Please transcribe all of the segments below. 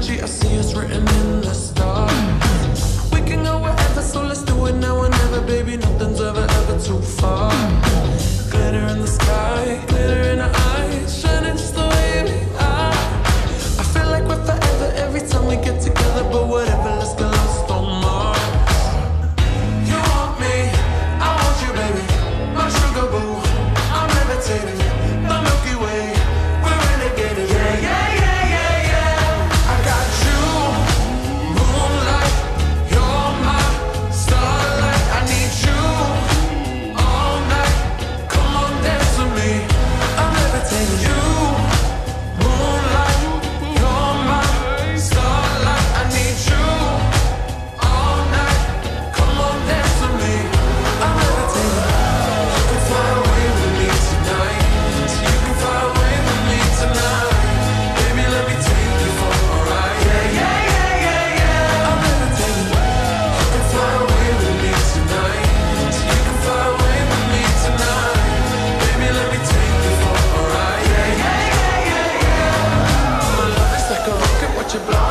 energy, I see us written in the stars. We can go wherever, so let's do it now or never, baby. Nothing's ever, ever too far. Glitter in the sky, glitter in our eyes, shining just the way we are. I feel like we're forever every time we get together, but whatever.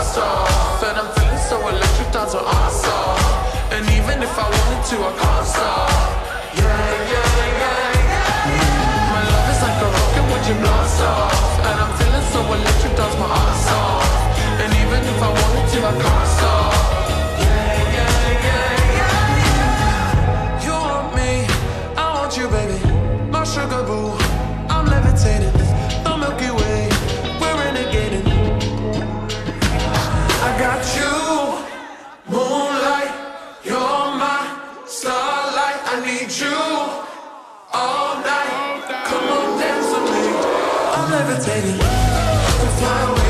star. and I'm feeling so electric, thoughts are awesome. And even if I wanted to, I can't stop. Yeah, yeah, yeah, yeah. My love is like a rocket when you blast off. And I'm feeling so electric, thoughts my ass off. And even if I wanted to, I can't stop. Yeah, yeah, yeah, yeah. You want me, I want you, baby. My sugar boo. gravitating. Whoa, fly away.